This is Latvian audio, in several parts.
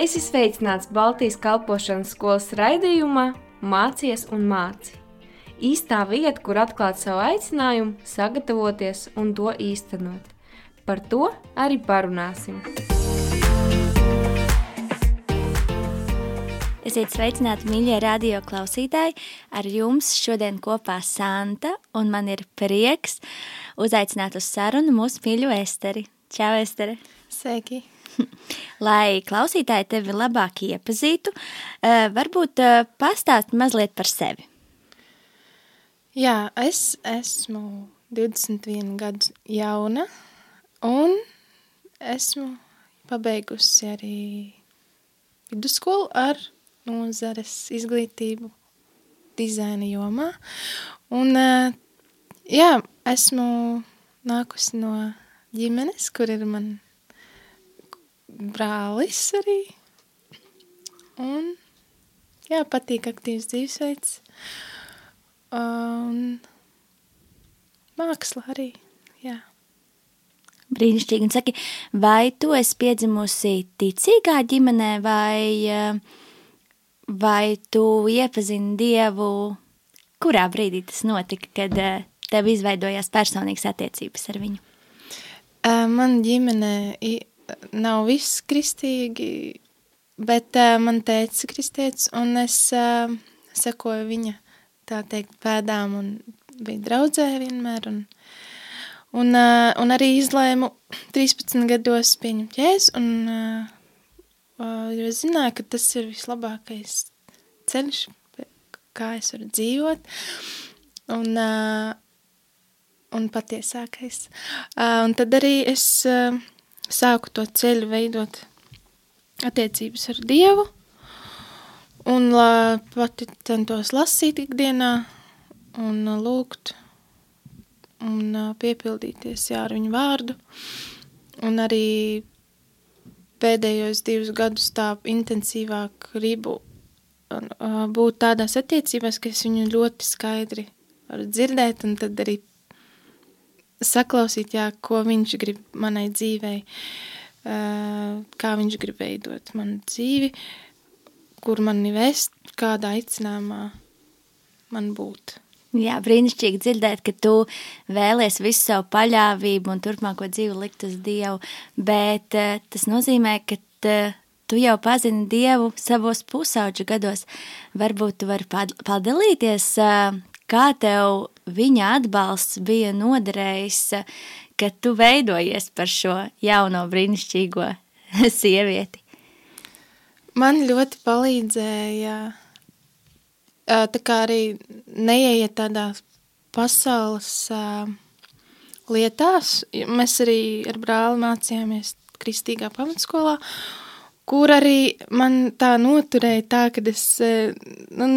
Es esmu sveicināts Baltijas kalpošanas skolas raidījumā Mācies un māci. Īstā vieta, kur atklāt savu aicinājumu, sagatavoties un to īstenot. Par to arī parunāsim. Esiet sveicināti, mīļie radio klausītāji! Ar jums šodien kopā Santa, un man ir prieks uzaicināt uz sarunu mūsu mīļo Esteri. Čau, Estere! Sveiki! Lai klausītāji tevi labāk iepazītu, eh, varbūt eh, pastāst mazliet par sevi. Jā, es esmu 21 gadus jauna, un esmu pabeigusi arī vidusskolu ar nozares izglītību dizaina jomā. Un, eh, jā, esmu nākusi no ģimenes, kur ir man brālis arī. Un, jā, patīk aktīvs dzīvesveids. Un māksla arī, jā. Brīnišķīgi. Un saki, vai tu esi piedzimusi ticīgā ģimenē vai, vai tu iepazini Dievu, kurā brīdī tas notika, kad tev izveidojās personīgas attiecības ar viņu? Man ģimenē nav viss kristīgi, bet uh, man teica kristietis, un es uh, sekoju viņa, tā teikt, pēdām un bija draudzē vienmēr, un, un, uh, un arī izlēmu 13 gados pieņemt jēzu, un uh, uh, jo es zināju, ka tas ir vislabākais ceļš, kā es varu dzīvot, un, uh, un patiesākais. Uh, un tad arī es... Uh, sāku to ceļu veidot attiecības ar Dievu, un pati centos lasīt ikdienā un lūgt un piepildīties jā, ar viņu vārdu. Un arī pēdējos divus gadus tā intensīvāk gribu būt tādās attiecībās, ka es viņu ļoti skaidri varu dzirdēt un tad arī saklausīt, jā, ko viņš grib manai dzīvei, kā viņš grib veidot manu dzīvi, kur mani vest, kādā aicinājumā man būt. Jā, brīnišķīgi dzirdēt, ka tu vēlies visu savu paļāvību un turpmāko dzīvi likt uz Dievu, bet tas nozīmē, ka tu jau pazini Dievu savos pusauģu gados. Varbūt tu vari padalīties, kā tev viņa atbalsts bija noderējis, ka tu veidojies par šo jauno brīnišķīgo sievieti? Man ļoti palīdzēja tā kā arī neieiet tādā pasaules lietās. Mēs arī ar brāli mācījāmies kristīgā pamatskolā, kur arī man tā noturēja tā, ka es nu,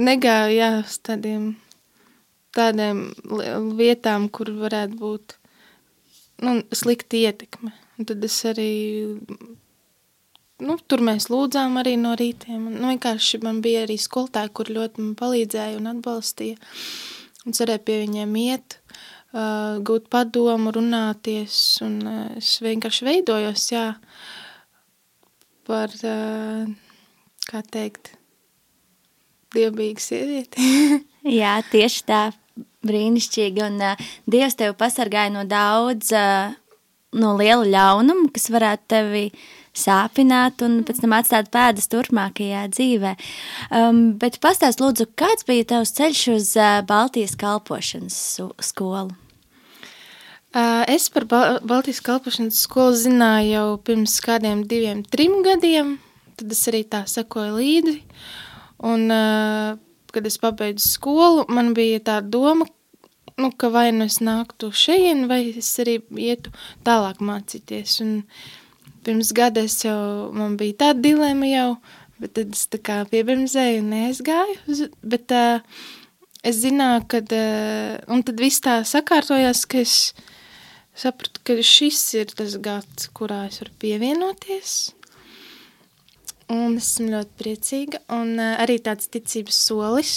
negāju jā, uz tādiem tādām vietām, kur varētu būt nu, slikta ietekme. Un tad es arī, nu, tur mēs lūdzām arī no rītiem. Nu, vienkārši man bija arī skolotāji, kur ļoti man palīdzēja un atbalstīja. Un cerēju pie viņiem iet, uh, gūt padomu, runāties, un uh, es vienkārši veidojos, jā, par, uh, kā teikt, dievbīgu sievieti. Jā, tieši tā, brīnišķīgi. Un uh, Dievs tevi pasargāja no daudz, uh, no liela ļaunuma, kas varētu tevi sāpināt un pēc tam atstāt pēdas turpmākajā dzīvē. Um, bet pastāst lūdzu, kāds bija tavs ceļš uz uh, Baltijas kalpošanas skolu? Uh, es par Bal Baltijas kalpošanas skolu zināju jau pirms kādiem diviem, trim gadiem, tad es arī tā sekoju līdzi. Un uh, kad es pabeidzu skolu, man bija tā doma, nu, ka vai nu es nāktu šeit, vai es arī ietu tālāk mācīties. Un pirms gada es jau, man bija tāda dilema jau, bet tad es tā kā piebremzēju un neaizgāju. Bet uh, es zināju, ka, uh, un tad viss tā sakārtojās, ka es sapratu, ka šis ir tas gads, kurā es varu pievienoties. Un esmu ļoti priecīga. Un uh, arī tāds ticības solis,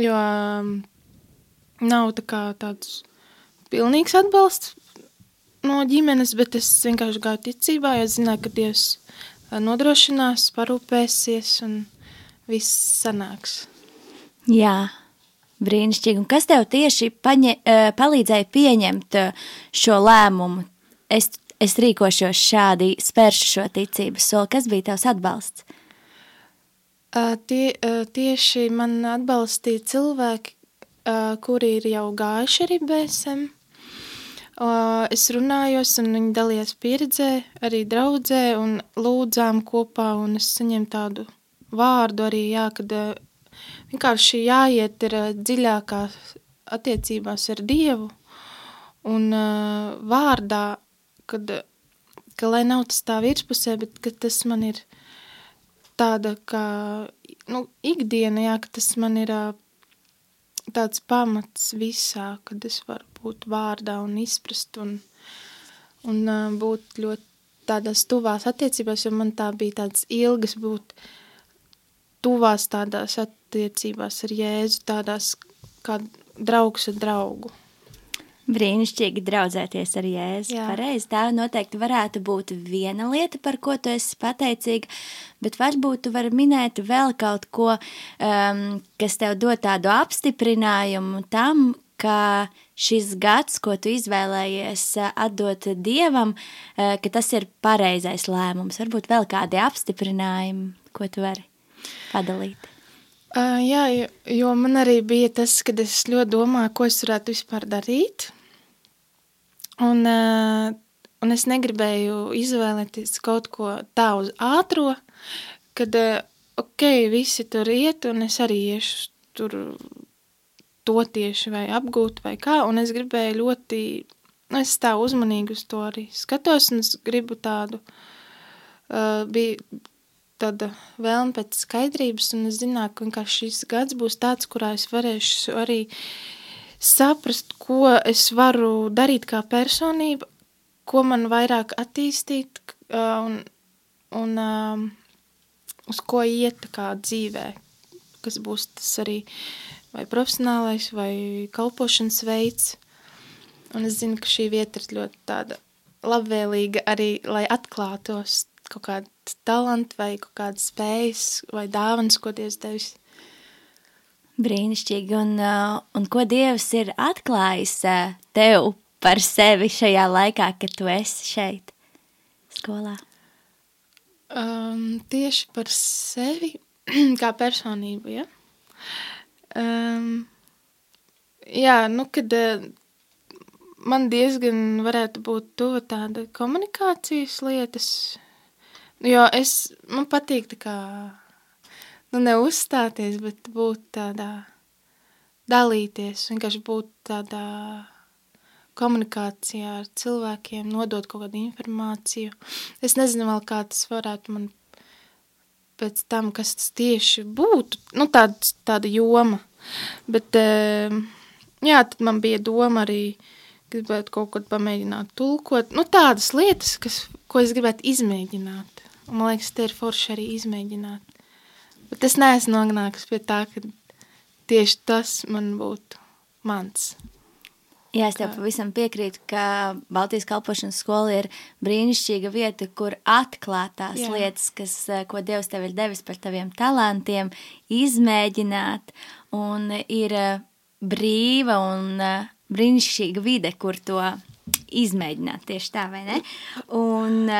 jo um, nav tā kā tāds pilnīgs atbalsts no ģimenes, bet es vienkārši gāju ticībā, jo zināju, ka Dievs nodrošinās, parūpēsies un viss sanāks. Jā, brīnišķīgi. Un kas tev tieši paņe, palīdzēja pieņemt šo lēmumu? Es, es rīkošos šādi, spēršu šo ticības soli. Kas bija tavs atbalsts? Tie, tieši man atbalstīja cilvēki, kuri ir jau gājuši arī BSM. Es runājos, un viņi dalījās pieredzē, arī draudzē, un lūdzām kopā, un es saņēmu tādu vārdu arī, jā, kad vienkārši jāiet ir dziļākā attiecībās ar Dievu, un vārdā, kad, ka lai nav tas tā virspusē, bet ka tas man ir tāda kā, nu, ikdiena, jā, ka tas man ir tāds pamats visā, kad es varu būt vārdā un izprast un, un būt ļoti tādās tuvās attiecībās, jo man tā bija tāds ilgas būt tuvās tādās attiecībās ar Jēzu, tādās kā draugs ar draugu. Brīnišķīgi draudzēties ar Jēzu. Pareizi, tā noteikti varētu būt viena lieta, par ko tu esi pateicīga, bet varbūt tu vari minēt vēl kaut ko, um, kas tev dod tādu apstiprinājumu tam, ka šis gads, ko tu izvēlējies atdot Dievam, uh, ka tas ir pareizais lēmums. Varbūt vēl kādi apstiprinājumi, ko tu vari padalīt. Uh, jā, jo, jo man arī bija tas, kad es ļoti domāju, ko es varētu vispār darīt. Un, uh, un es negribēju izvēlēties kaut ko tā uz ātro, kad, uh, ok, visi tur iet, un es arī iešu tur to tieši vai apgūt vai kā, un es gribēju ļoti, nu, es tā uzmanīgi uz to arī skatos, un es gribu tādu, uh, bija tāda vēlme pēc skaidrības, un es zināju, ka vienkārši šis gads būs tāds, kurā es varēšu arī saprast, ko es varu darīt kā personība, ko man vairāk attīstīt un, un uh, uz ko iet kā dzīvē, kas būs tas arī vai profesionālais vai kalpošanas veids. Un es zinu, ka šī vieta ir ļoti tāda labvēlīga arī, lai atklātos kaut kāda talanti vai kaut kādas spējas vai dāvanas, ko Dievs devis. Brīnišķīgi. Un, uh, un ko Dievs ir atklājis uh, tev par sevi šajā laikā, kad tu esi šeit skolā? Um, tieši par sevi kā personību, ja? Um, jā, nu, kad uh, man diezgan varētu būt tuva tāda komunikācijas lietas, Jo es, man patīk tā kā, nu neuzstāties, bet būt tādā, dalīties, vienkārši būt tādā komunikācijā ar cilvēkiem, nodot kaut kādu informāciju. Es nezinu vēl, kā tas varētu man pēc tam, kas tas tieši būtu, nu tāda, tāda joma. Bet, jā, tad man bija doma arī, gribētu kaut ko pamēģināt tulkot. Nu, tādas lietas, kas, ko es gribētu izmēģināt. Man liekas, te ir forši arī izmēģināt. Bet es neesmu nonākusi pie tā, ka tieši tas man būtu mans. Jā, es tev pavisam piekrītu, ka Baltijas kalpošanas skola ir brīnišķīga vieta, kur atklāt tās Jā. lietas, kas, eh, ko Dievs tev ir devis par taviem talantiem, izmēģināt, un ir eh, brīva un eh, brīnišķīga vide, kur to izmēģināt tieši tā, vai ne? Un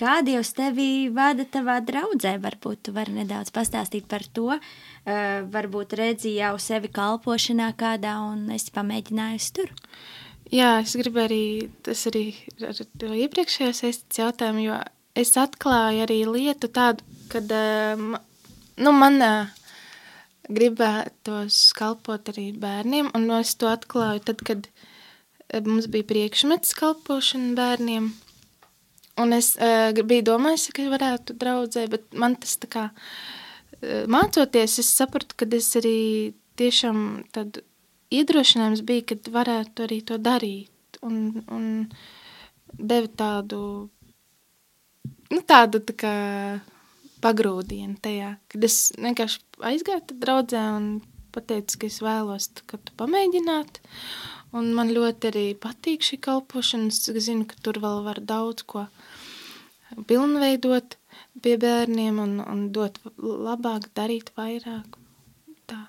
Kā Dievs tevi vada tavā draudzē? Varbūt tu vari nedaudz pastāstīt par to. Uh, varbūt redzi jau sevi kalpošanā kādā un esi pamēģinājusi tur. Jā, es gribu arī, tas arī ar to iepriekšējo saistīts jautājumu, jo es atklāju arī lietu tādu, kad, uh, nu, man gribētos kalpot arī bērniem, un es to atklāju tad, kad mums bija priekšmets kalpošana bērniem, Un es uh, biju domājusi, ka varētu draudzē, bet man tas tā kā uh, mācoties, es sapratu, ka es arī tiešām tad iedrošinājums bija, kad varētu arī to darīt. Un, un deva tādu, nu tādu tā kā pagrūdienu tajā, kad es vienkārši aizgāju tad draudzē un pateicu, ka es vēlos, ka tu pamēģināt. Un man ļoti arī patīk šī kalpošana. Es zinu, ka tur vēl var daudz ko pilnveidot pie bērniem un, un dot labāk, darīt vairāk. Tā.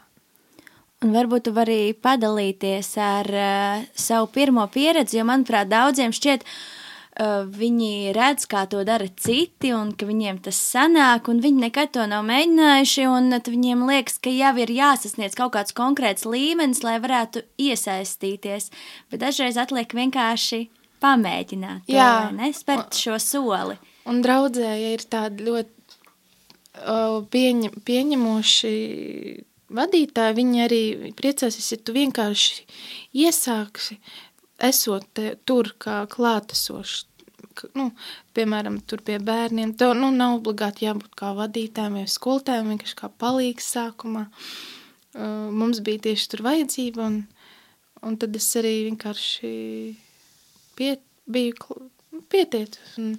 Un varbūt tu vari padalīties ar uh, savu pirmo pieredzi, jo, manuprāt, daudziem šķiet, uh, viņi redz, kā to dara citi, un ka viņiem tas sanāk, un viņi nekad to nav mēģinājuši, un viņiem liekas, ka jau ir jāsasniedz kaut kāds konkrēts līmenis, lai varētu iesaistīties, bet dažreiz atliek vienkārši pamēģināt to, Jā. vai ne, spērt šo soli. Un draudzē, ja ir tādi ļoti uh, pieņem, pieņemoši vadītāji, viņi arī priecāsies, ja tu vienkārši iesāksi, esot te, tur kā klātesošs. Nu, piemēram, tur pie bērniem. Tev nu, nav obligāti jābūt kā vadītājiem vai skolotājiem, vienkārši kā palīgs sākumā. Uh, mums bija tieši tur vajadzība, un, un tad es arī vienkārši pie, biju pieteicis. Un,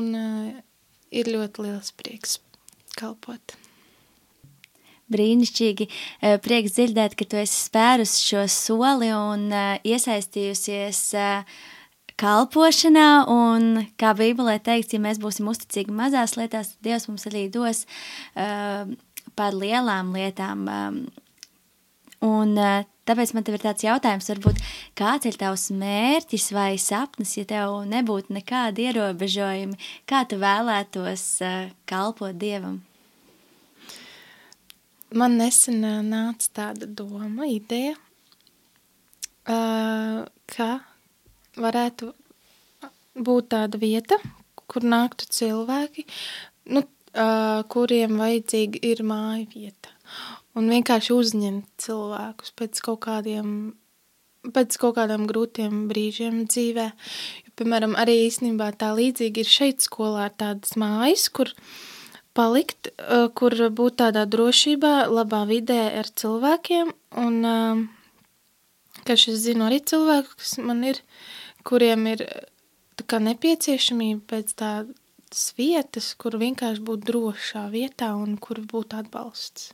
un uh, ir ļoti liels prieks kalpot. Brīnišķīgi. Eh, Prieks dzirdēt, ka tu esi spērus šo soli un eh, iesaistījusies eh, kalpošanā. Un, kā Bībelē teikts, ja mēs būsim uzticīgi mazās lietās, tad Dievs mums arī dos par lielām lietām. Un, tāpēc man te ir tāds jautājums, varbūt, kāds ir tavs mērķis vai sapnis, ja tev nebūtu nekādi ierobežojumi, kā tu vēlētos kalpot Dievam? Man nesen nāca tāda doma, ideja, ka varētu būt tāda vieta, kur nāktu cilvēki, nu, kuriem vajadzīga ir māja vieta. Un vienkārši uzņemt cilvēkus pēc kaut kādiem, pēc kaut kādiem grūtiem brīžiem dzīvē. Jo, piemēram, arī īstenībā tā līdzīgi ir šeit skolā tādas mājas, kur palikt, uh, kur būt tādā drošībā, labā vidē ar cilvēkiem. Un, uh, ka es zinu arī cilvēku, kas man ir, kuriem ir tā kā nepieciešamība pēc tādas vietas, kur vienkārši būt drošā vietā un kur būtu atbalsts.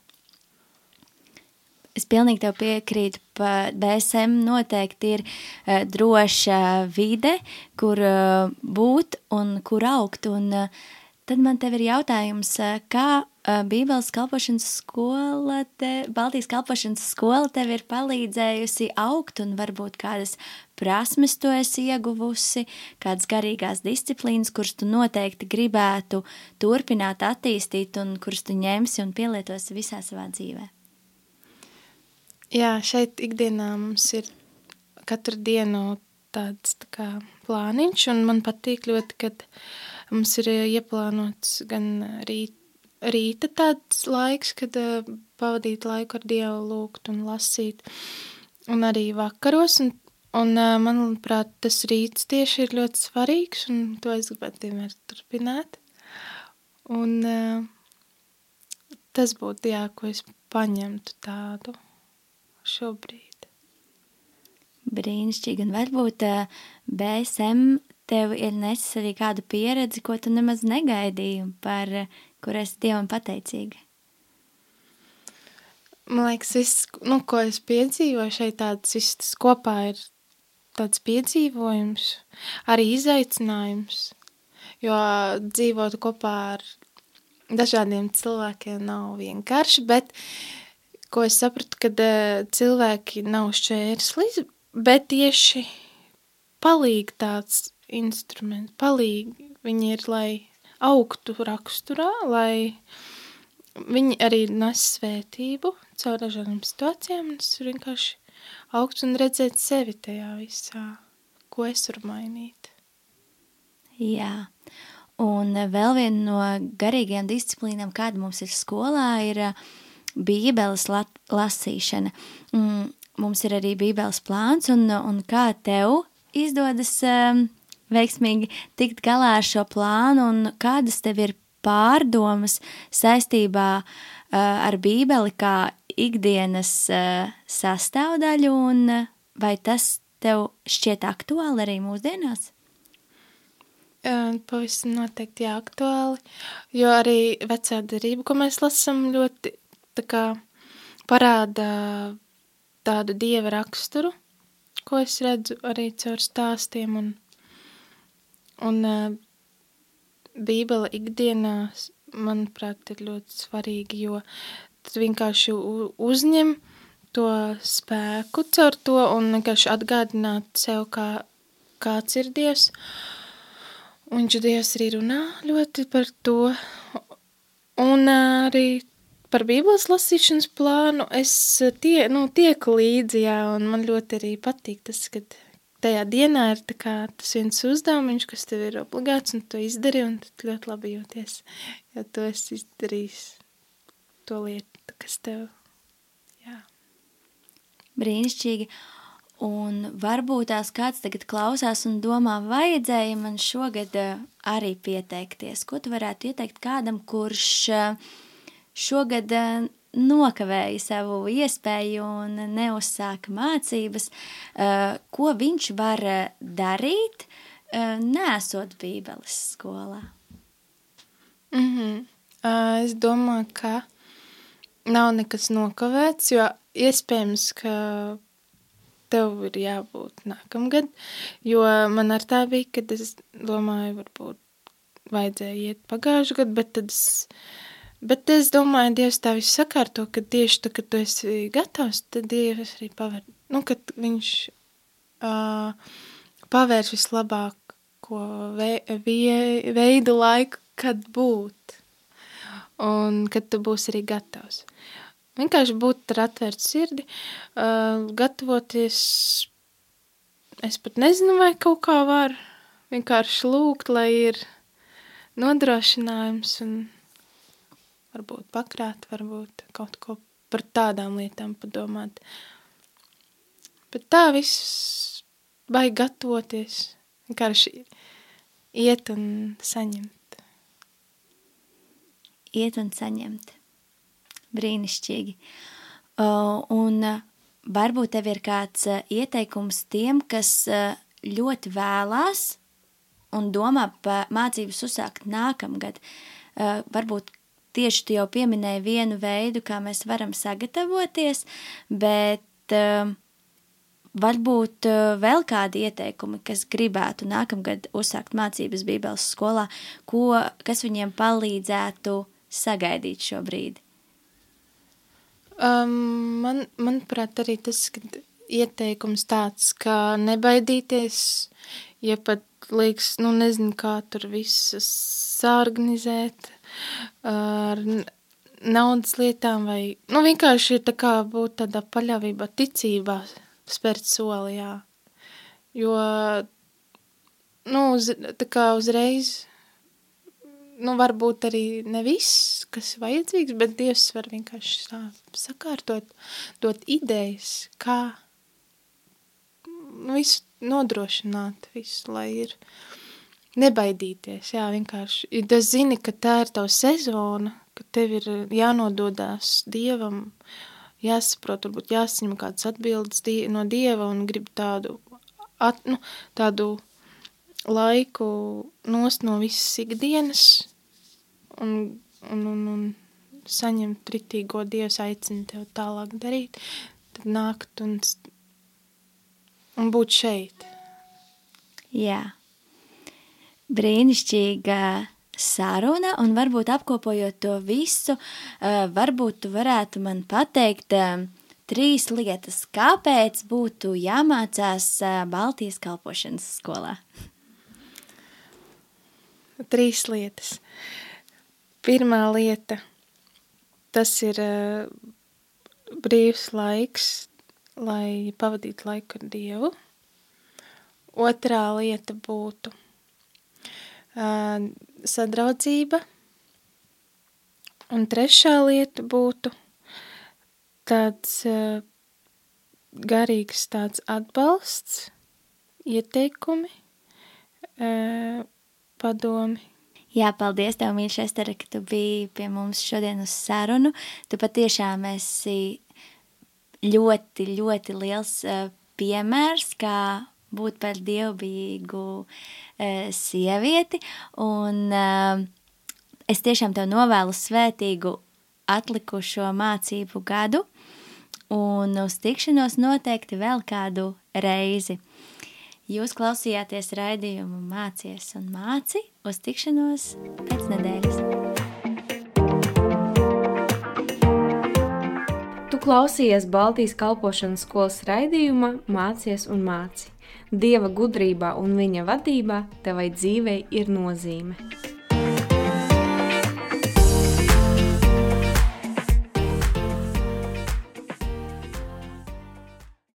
Es pilnīgi tev piekrītu, ka DSM noteikti ir uh, droša vide, kur uh, būt un kur augt. Un, uh, tad man tev ir jautājums, uh, kā uh, Bībeles kalpošanas skola, te, Baltijas kalpošanas skola tev ir palīdzējusi augt un varbūt kādas prasmes tu esi ieguvusi, kādas garīgās disciplīnas, kuras tu noteikti gribētu turpināt attīstīt un kuras tu ņemsi un pielietosi visā savā dzīvē. Jā, šeit ikdienā mums ir katru dienu tāds tā kā plāniņš, un man patīk ļoti, kad mums ir ieplānots gan rīt, rīta tāds laiks, kad uh, pavadīt laiku ar Dievu lūgt un lasīt, un arī vakaros, un, un uh, manuprāt, tas rīts tieši ir ļoti svarīgs, un to es gribētu vienmēr turpināt. Un tas būtu, jā, ko es paņemtu tādu šobrīd. Brīnišķīgi, un varbūt BSM tev ir nesis arī kādu pieredzi, ko tu nemaz negaidīji, par kur esi Dievam pateicīga. Man liekas, viss, nu, ko es piedzīvoju šeit, tāds viss tas kopā ir tāds piedzīvojums, arī izaicinājums, jo dzīvot kopā ar dažādiem cilvēkiem nav vienkārši, bet ko es sapratu, kad uh, cilvēki nav šķērslis, bet tieši palīg tāds instruments, palīg viņi ir, lai augtu raksturā, lai viņi arī nes svētību caur dažādām situācijām, un es varu vienkārši augt un redzēt sevi tajā visā, ko es varu mainīt. Jā, un vēl viena no garīgajām disciplīnām, kāda mums ir skolā, ir uh, bībeles la lasīšana. Mm, mums ir arī bībeles plāns, un, un kā tev izdodas um, veiksmīgi tikt galā ar šo plānu, un kādas tev ir pārdomas saistībā uh, ar bībeli kā ikdienas uh, sastāvdaļu, un uh, vai tas tev šķiet aktuāli arī mūsdienās? Pavisam noteikti jā, aktuāli, jo arī vecā derība, ko mēs lasam, ļoti tā kā parāda tādu dieva raksturu, ko es redzu arī caur stāstiem un, un uh, Bībele ikdienā, manuprāt, ir ļoti svarīga, jo tad vienkārši uzņem to spēku caur to un vienkārši atgādināt sev, kā, kāds ir Dievs. Un Dievs arī runā ļoti par to. Un arī par bībeles lasīšanas plānu es eh, tie, nu, tieku līdzi, jā, un man ļoti arī patīk tas, ka tajā dienā ir tā kā tas viens uzdevumiņš, kas tev ir obligāts, un tu izdari, un tu ļoti labi jūties, jo tu esi izdarījis to lietu, kas tev, jā. Brīnišķīgi. Un varbūt tās kāds tagad klausās un domā, vajadzēja man šogad eh, arī pieteikties. Ko tu varētu ieteikt kādam, kurš uh, šogad eh, nokavēja savu iespēju un neuzsāka mācības, eh, ko viņš var eh, darīt, nesot bībeles skolā? Mm -hmm. Es domāju, ka nav nekas nokavēts, jo iespējams, ka tev ir jābūt nākamgad, jo man ar tā bija, kad es domāju, varbūt vajadzēja iet pagājuši gadu, bet tad es Bet es domāju, Dievs tā visu sakārto, ka tieši tad, kad tu esi gatavs, tad Dievs arī paver, nu, kad viņš uh, pavērs vislabāko vei, vie, veidu laiku, kad būt, un kad tu būsi arī gatavs. Vienkārši būt ar atvērtu sirdi, uh, gatavoties, es pat nezinu, vai kaut kā var, vienkārši lūgt, lai ir nodrošinājums un varbūt pakrāt, varbūt kaut ko par tādām lietām padomāt. Bet tā viss vajag gatavoties, vienkārši iet un saņemt. Iet un saņemt. Brīnišķīgi. Uh, un uh, varbūt tev ir kāds uh, ieteikums tiem, kas uh, ļoti vēlās un domā par mācības uzsākt nākamgad. Uh, varbūt tieši tu jau pieminēji vienu veidu, kā mēs varam sagatavoties, bet uh, varbūt uh, vēl kādi ieteikumi, kas gribētu nākamgad uzsākt mācības Bībeles skolā, ko, kas viņiem palīdzētu sagaidīt šo brīdi? Um, man, manuprāt, arī tas ieteikums tāds, ka nebaidīties, ja pat liekas, nu nezinu, kā tur visas sāorganizēt, ar naudas lietām vai, nu, vienkārši ir tā kā būt tādā paļāvībā, ticībā spērt soli, jā. Jo, nu, uz, tā kā uzreiz, nu, varbūt arī ne viss, kas vajadzīgs, bet Dievs var vienkārši tā sakārtot, dot idejas, kā visu nodrošināt, visu, lai ir, uh, nebaidīties, jā, vienkārši. Ja tu zini, ka tā ir tava sezona, ka tev ir jānododās Dievam, jāsaprot, varbūt jāsaņem kādas atbildes die, no Dieva un grib tādu, at, nu, tādu laiku nost no visas ikdienas un, un, un, un saņemt ritīgo Dievs aicina tev tālāk darīt, tad nākt un, un būt šeit. Jā. Yeah brīnišķīga saruna, un varbūt apkopojot to visu, uh, varbūt tu varētu man pateikt uh, trīs lietas, kāpēc būtu jāmācās uh, Baltijas kalpošanas skolā. Trīs lietas. Pirmā lieta, tas ir brīvs laiks, lai pavadītu laiku ar Dievu. Otrā lieta būtu – sadraudzība. Un trešā lieta būtu tāds garīgs tāds atbalsts, ieteikumi, padomi. Jā, paldies tev, mīļš Estere, ka tu biji pie mums šodien uz sarunu. Tu patiešām esi ļoti, ļoti liels piemērs, kā būt par dievbijīgu e, sievieti, un e, es tiešām tev novēlu svētīgu atlikušo mācību gadu, un uz tikšanos noteikti vēl kādu reizi. Jūs klausījāties raidījumu Mācies un māci uz tikšanos pēc nedēļas. Tu klausījies Baltijas kalpošanas skolas raidījumā Mācies un māci. Dieva gudrībā un viņa vadībā tevai dzīvei ir nozīme.